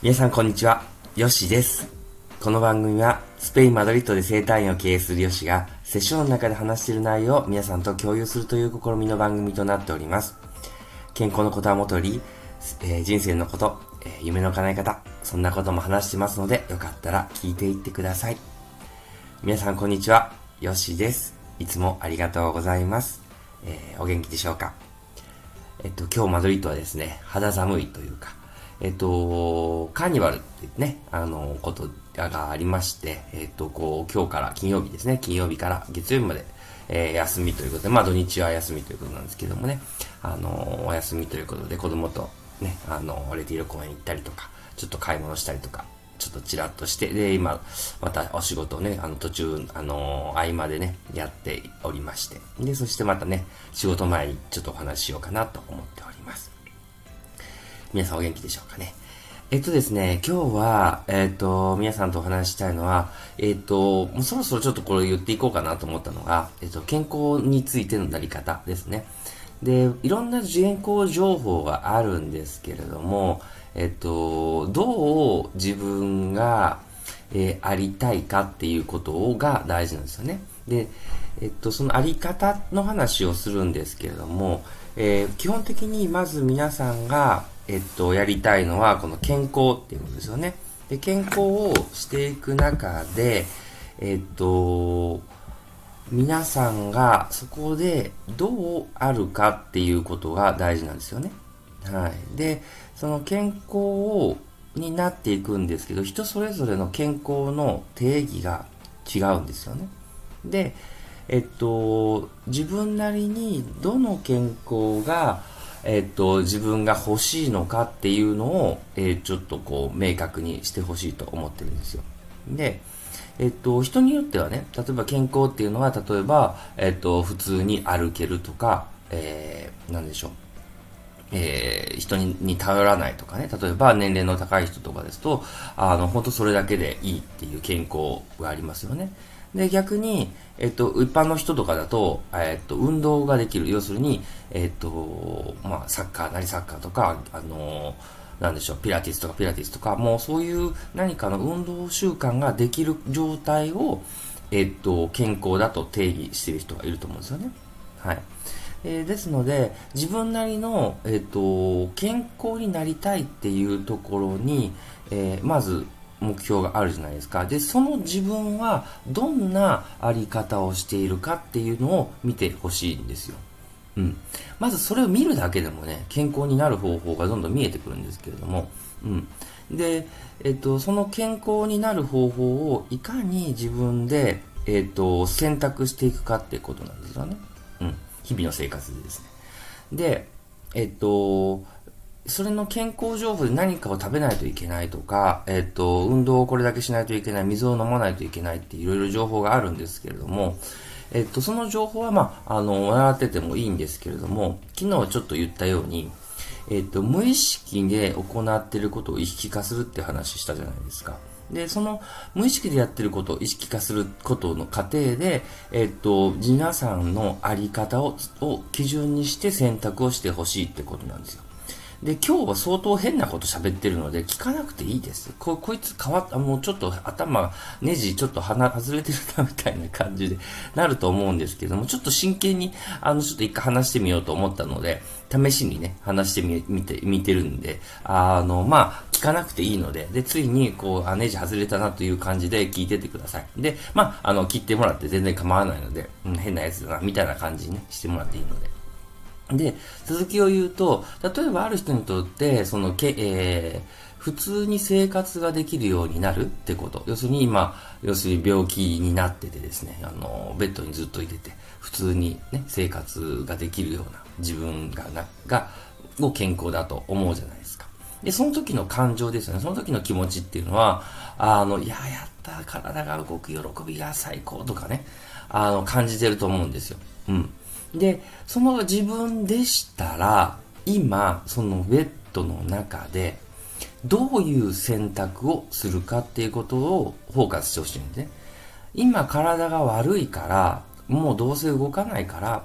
皆さんこんにちは、ヨッシです。この番組はスペイン・マドリッドで生態院を経営するヨシがセッションの中で話している内容を皆さんと共有するという試みの番組となっております。健康のことはもとより、えー、人生のこと、えー、夢の叶え方、そんなことも話してますのでよかったら聞いていってください。皆さんこんにちは、ヨッシです。いつもありがとうございます。えー、お元気でしょうか？えっと、今日マドリッドはですね、肌寒いというか、えっと、カーニバルってね、あの、ことがありまして、えっと、こう、今日から金曜日ですね、金曜日から月曜日まで、えー、休みということで、まあ土日は休みということなんですけどもね、あの、お休みということで子供とね、あの、レティール公園行ったりとか、ちょっと買い物したりとか、ちょっとチラッとして、で、今、またお仕事をね、あの、途中、あの、合間でね、やっておりまして、で、そしてまたね、仕事前にちょっとお話ししようかなと思っております。皆さんお元気でしょうかね。えっとですね、今日は、えっと、皆さんとお話ししたいのは、えっと、もうそろそろちょっとこれ言っていこうかなと思ったのが、えっと、健康についてのなり方ですね。で、いろんな健康情報があるんですけれども、えっと、どう自分が、えー、ありたいかっていうことが大事なんですよね。で、えっと、そのあり方の話をするんですけれども、えー、基本的にまず皆さんが、えっと、やりたいのは、この健康っていうことですよね。で、健康をしていく中で、えっと、皆さんがそこでどうあるかっていうことが大事なんですよね。はい。で、その健康をになっていくんですけど、人それぞれの健康の定義が違うんですよね。で、えっと、自分なりにどの健康がえっと、自分が欲しいのかっていうのを、えー、ちょっとこう、明確にしてほしいと思ってるんですよ。で、えっと、人によってはね、例えば健康っていうのは、例えば、えっと、普通に歩けるとか、えー、なんでしょう。えー、人にに頼らないとかね、例えば年齢の高い人とかですと、あの、本当それだけでいいっていう健康がありますよね。で、逆に、えっと、一般の人とかだと、えっと、運動ができる。要するに、えっと、まあ、サッカーなりサッカーとか、あのなんでしょう、ピラティスとかピラティスとか、もうそういう何かの運動習慣ができる状態を、えっと、健康だと定義している人がいると思うんですよね。はい。えー、ですので、自分なりの、えっと、健康になりたいっていうところに、えー、まず、目標があるじゃないですか。で、その自分はどんなあり方をしているかっていうのを見てほしいんですよ。うん。まずそれを見るだけでもね、健康になる方法がどんどん見えてくるんですけれども、うん。で、えっと、その健康になる方法をいかに自分で、えっと、選択していくかっていうことなんですよね。うん。日々の生活でですね。で、えっと、それの健康情報で何かを食べないといけないとか、えっと、運動をこれだけしないといけない、水を飲まないといけないっていろいろ情報があるんですけれども、えっと、その情報はまあ、あの、習っててもいいんですけれども、昨日ちょっと言ったように、えっと、無意識で行ってることを意識化するって話したじゃないですか。で、その無意識でやってることを意識化することの過程で、えっと、皆さんのあり方をを基準にして選択をしてほしいってことなんですよ。で、今日は相当変なこと喋ってるので、聞かなくていいです。こ、こいつ変わった、もうちょっと頭、ネジちょっと鼻外れてるな、みたいな感じでなると思うんですけども、ちょっと真剣に、あの、ちょっと一回話してみようと思ったので、試しにね、話してみ、見て、見てるんで、あの、まあ、聞かなくていいので、で、ついに、こう、あ、ネジ外れたなという感じで聞いててください。で、まあ、あの、切ってもらって全然構わないので、うん、変なやつだな、みたいな感じにね、してもらっていいので。で、続きを言うと、例えばある人にとって、その、け、えー、普通に生活ができるようになるってこと。要するに今、要するに病気になっててですね、あの、ベッドにずっといてて、普通にね、生活ができるような自分が、な、が、を健康だと思うじゃないですか。で、その時の感情ですよね。その時の気持ちっていうのは、あの、いや、やった、体が動く喜びが最高とかね、あの、感じてると思うんですよ。うん。で、その自分でしたら、今、そのベッドの中で、どういう選択をするかっていうことをフォーカスしてほしいんでね。今体が悪いから、もうどうせ動かないから、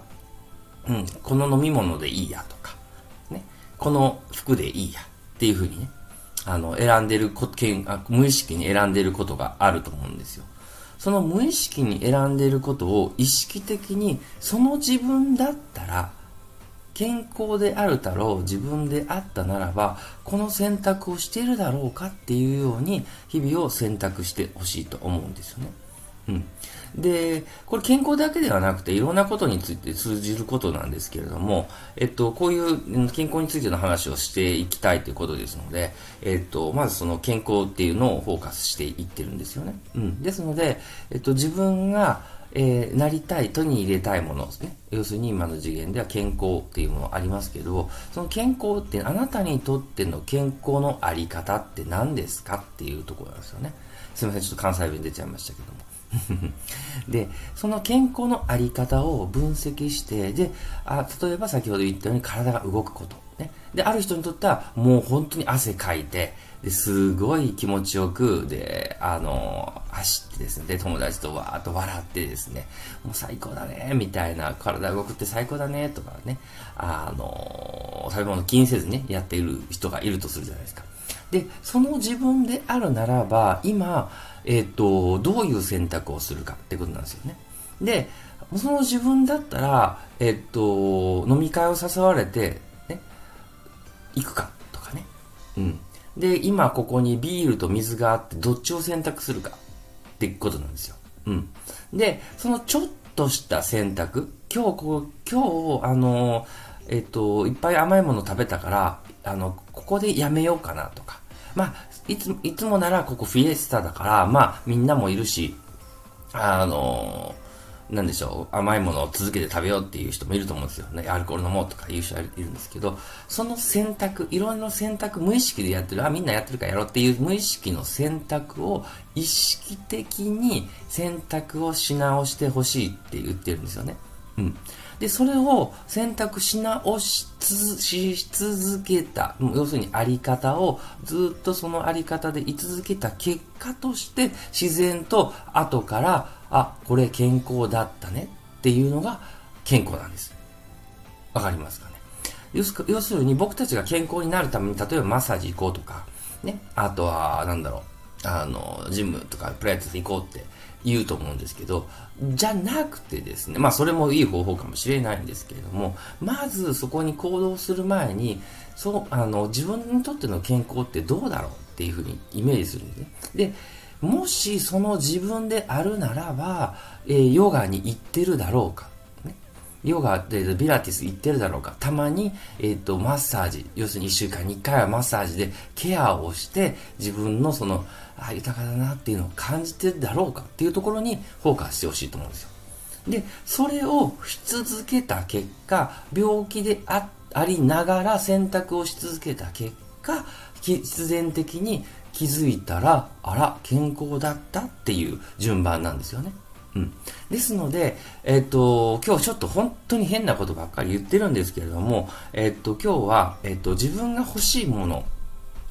うん、この飲み物でいいやとか、ね、この服でいいやっていうふうにね、あの、選んでるこ、けんあ無意識に選んでることがあると思うんですよ。その無意識に選んでいることを意識的にその自分だったら健康であるだろう自分であったならばこの選択をしているだろうかっていうように日々を選択してほしいと思うんですよね。うん。で、これ健康だけではなくていろんなことについて通じることなんですけれども、えっと、こういう健康についての話をしていきたいということですので、えっと、まずその健康っていうのをフォーカスしていってるんですよね。うん。ですので、えっと、自分がえー、なりたい、手に入れたいものですね。要するに今の次元では健康っていうものありますけど、その健康ってあなたにとっての健康のあり方って何ですかっていうところなんですよね。すいません、ちょっと関西弁出ちゃいましたけども。で、その健康のあり方を分析して、で、あ例えば先ほど言ったように体が動くこと。ね。で、ある人にとってはもう本当に汗かいて、ですごい気持ちよく、で、あの、走ってですね、で、友達とわーっと笑ってですね、もう最高だね、みたいな、体動くって最高だね、とかね、あの、食べ物気にせずね、やっている人がいるとするじゃないですか。で、その自分であるならば、今、えっ、ー、と、どういう選択をするかってことなんですよね。で、その自分だったら、えっ、ー、と、飲み会を誘われて、ね、行くかとかね。うん。で、今ここにビールと水があって、どっちを選択するかってことなんですよ。うん。で、そのちょっとした選択、今日こ、今日、あの、えっ、ー、と、いっぱい甘いもの食べたから、あの、ここでやめようかなとか。まあ、いつ、いつもならここフィエスタだから、まあ、みんなもいるし、あのなんでしょう、甘いものを続けて食べようっていう人もいると思うんですよね。アルコール飲もうとかいう人いるんですけど、その選択、いろんな選択、無意識でやってる、あ、みんなやってるからやろうっていう無意識の選択を意識的に選択をし直してほしいって言ってるんですよね。うん。で、それを選択し直し続けた、要するにあり方をずっとそのあり方で居続けた結果として自然と後からあ、これ健康だったねっていうのが健康なんです。わかりますかね？要するに僕たちが健康になるために例えばマッサージ行こうとか、ね、あとは、なんだろう、あの、ジムとかプライテス行こうって言うと思うんですけど、じゃなくてですね、まあそれもいい方法かもしれないんですけれども、まずそこに行動する前に、そう、あの、自分にとっての健康ってどうだろうっていうふうにイメージするんですね。で、もしその自分であるならば、えー、ヨガに行ってるだろうか。ヨガでビラティス行ってるだろうか。たまに、えっ、ー、と、マッサージ、要するに1週間に1回はマッサージでケアをして、自分のその、あ、豊かだなっていうのを感じてるだろうかっていうところにフォーカスしてほしいと思うんですよ。で、それをし続けた結果、病気でありながら選択をし続けた結果、必然的に気づいたら、あら、健康だったっていう順番なんですよね。うん。ですので、えっ、と、今日ちょっと本当に変なことばっかり言ってるんですけれども、えっ、と、今日は、えっ、と、自分が欲しいもの、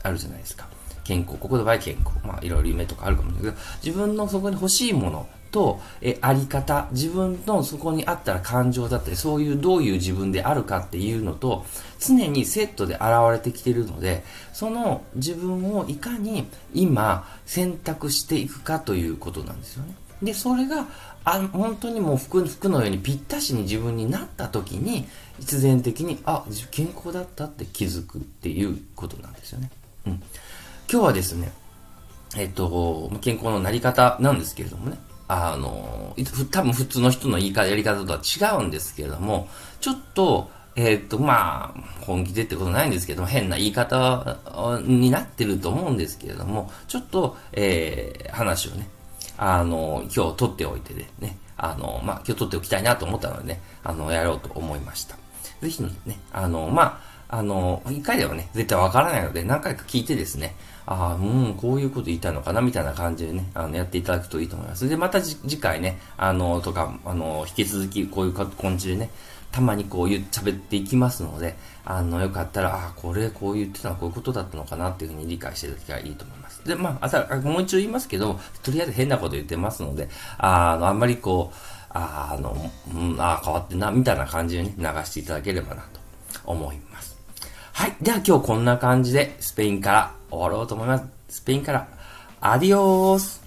あるじゃないですか。健康、ここの場合健康。まあ、いろいろ夢とかあるかもしれないけど、自分のそこに欲しいものと、え、あり方、自分のそこにあったら感情だったり、そういうどういう自分であるかっていうのと、常にセットで現れてきてるので、その自分をいかに今選択していくかということなんですよね。で、それが、あ本当にもう服服のようにぴったしに自分になった時に、必然的に、あ、健康だったって気づくっていうことなんですよね。うん。今日はですね、えっと、健康のなり方なんですけれどもね、あの、多分普通の人の言い方、やり方とは違うんですけれども、ちょっと、えっ、と、まあ、本気でってことないんですけども、変な言い方になってると思うんですけれども、ちょっと、えー、話をね、あの、今日撮っておいてでね、あの、まあ、今日撮っておきたいなと思ったのでね、あの、やろうと思いました。ぜひね、あの、まあ、あの、一回ではね、絶対わからないので、何回か聞いてですね、ああ、うん、こういうこと言いたいのかな、みたいな感じでね、あの、やっていただくといいと思います。で、また次回ね、あの、とか、あの、引き続きこういう感じでね、たまにこう言喋っていきますので、あの、よかったら、ああ、これ、こう言ってたのはこういうことだったのかなっていうふうに理解していただきたいいと思います。で、まあ、あた、もう一度言いますけど、とりあえず変なこと言ってますので、あの、あんまりこう、あの、うん、ああ、変わってな、みたいな感じでね、流していただければなと思います。はい。では今日こんな感じでスペインから終わろうと思います。スペインから、アディオース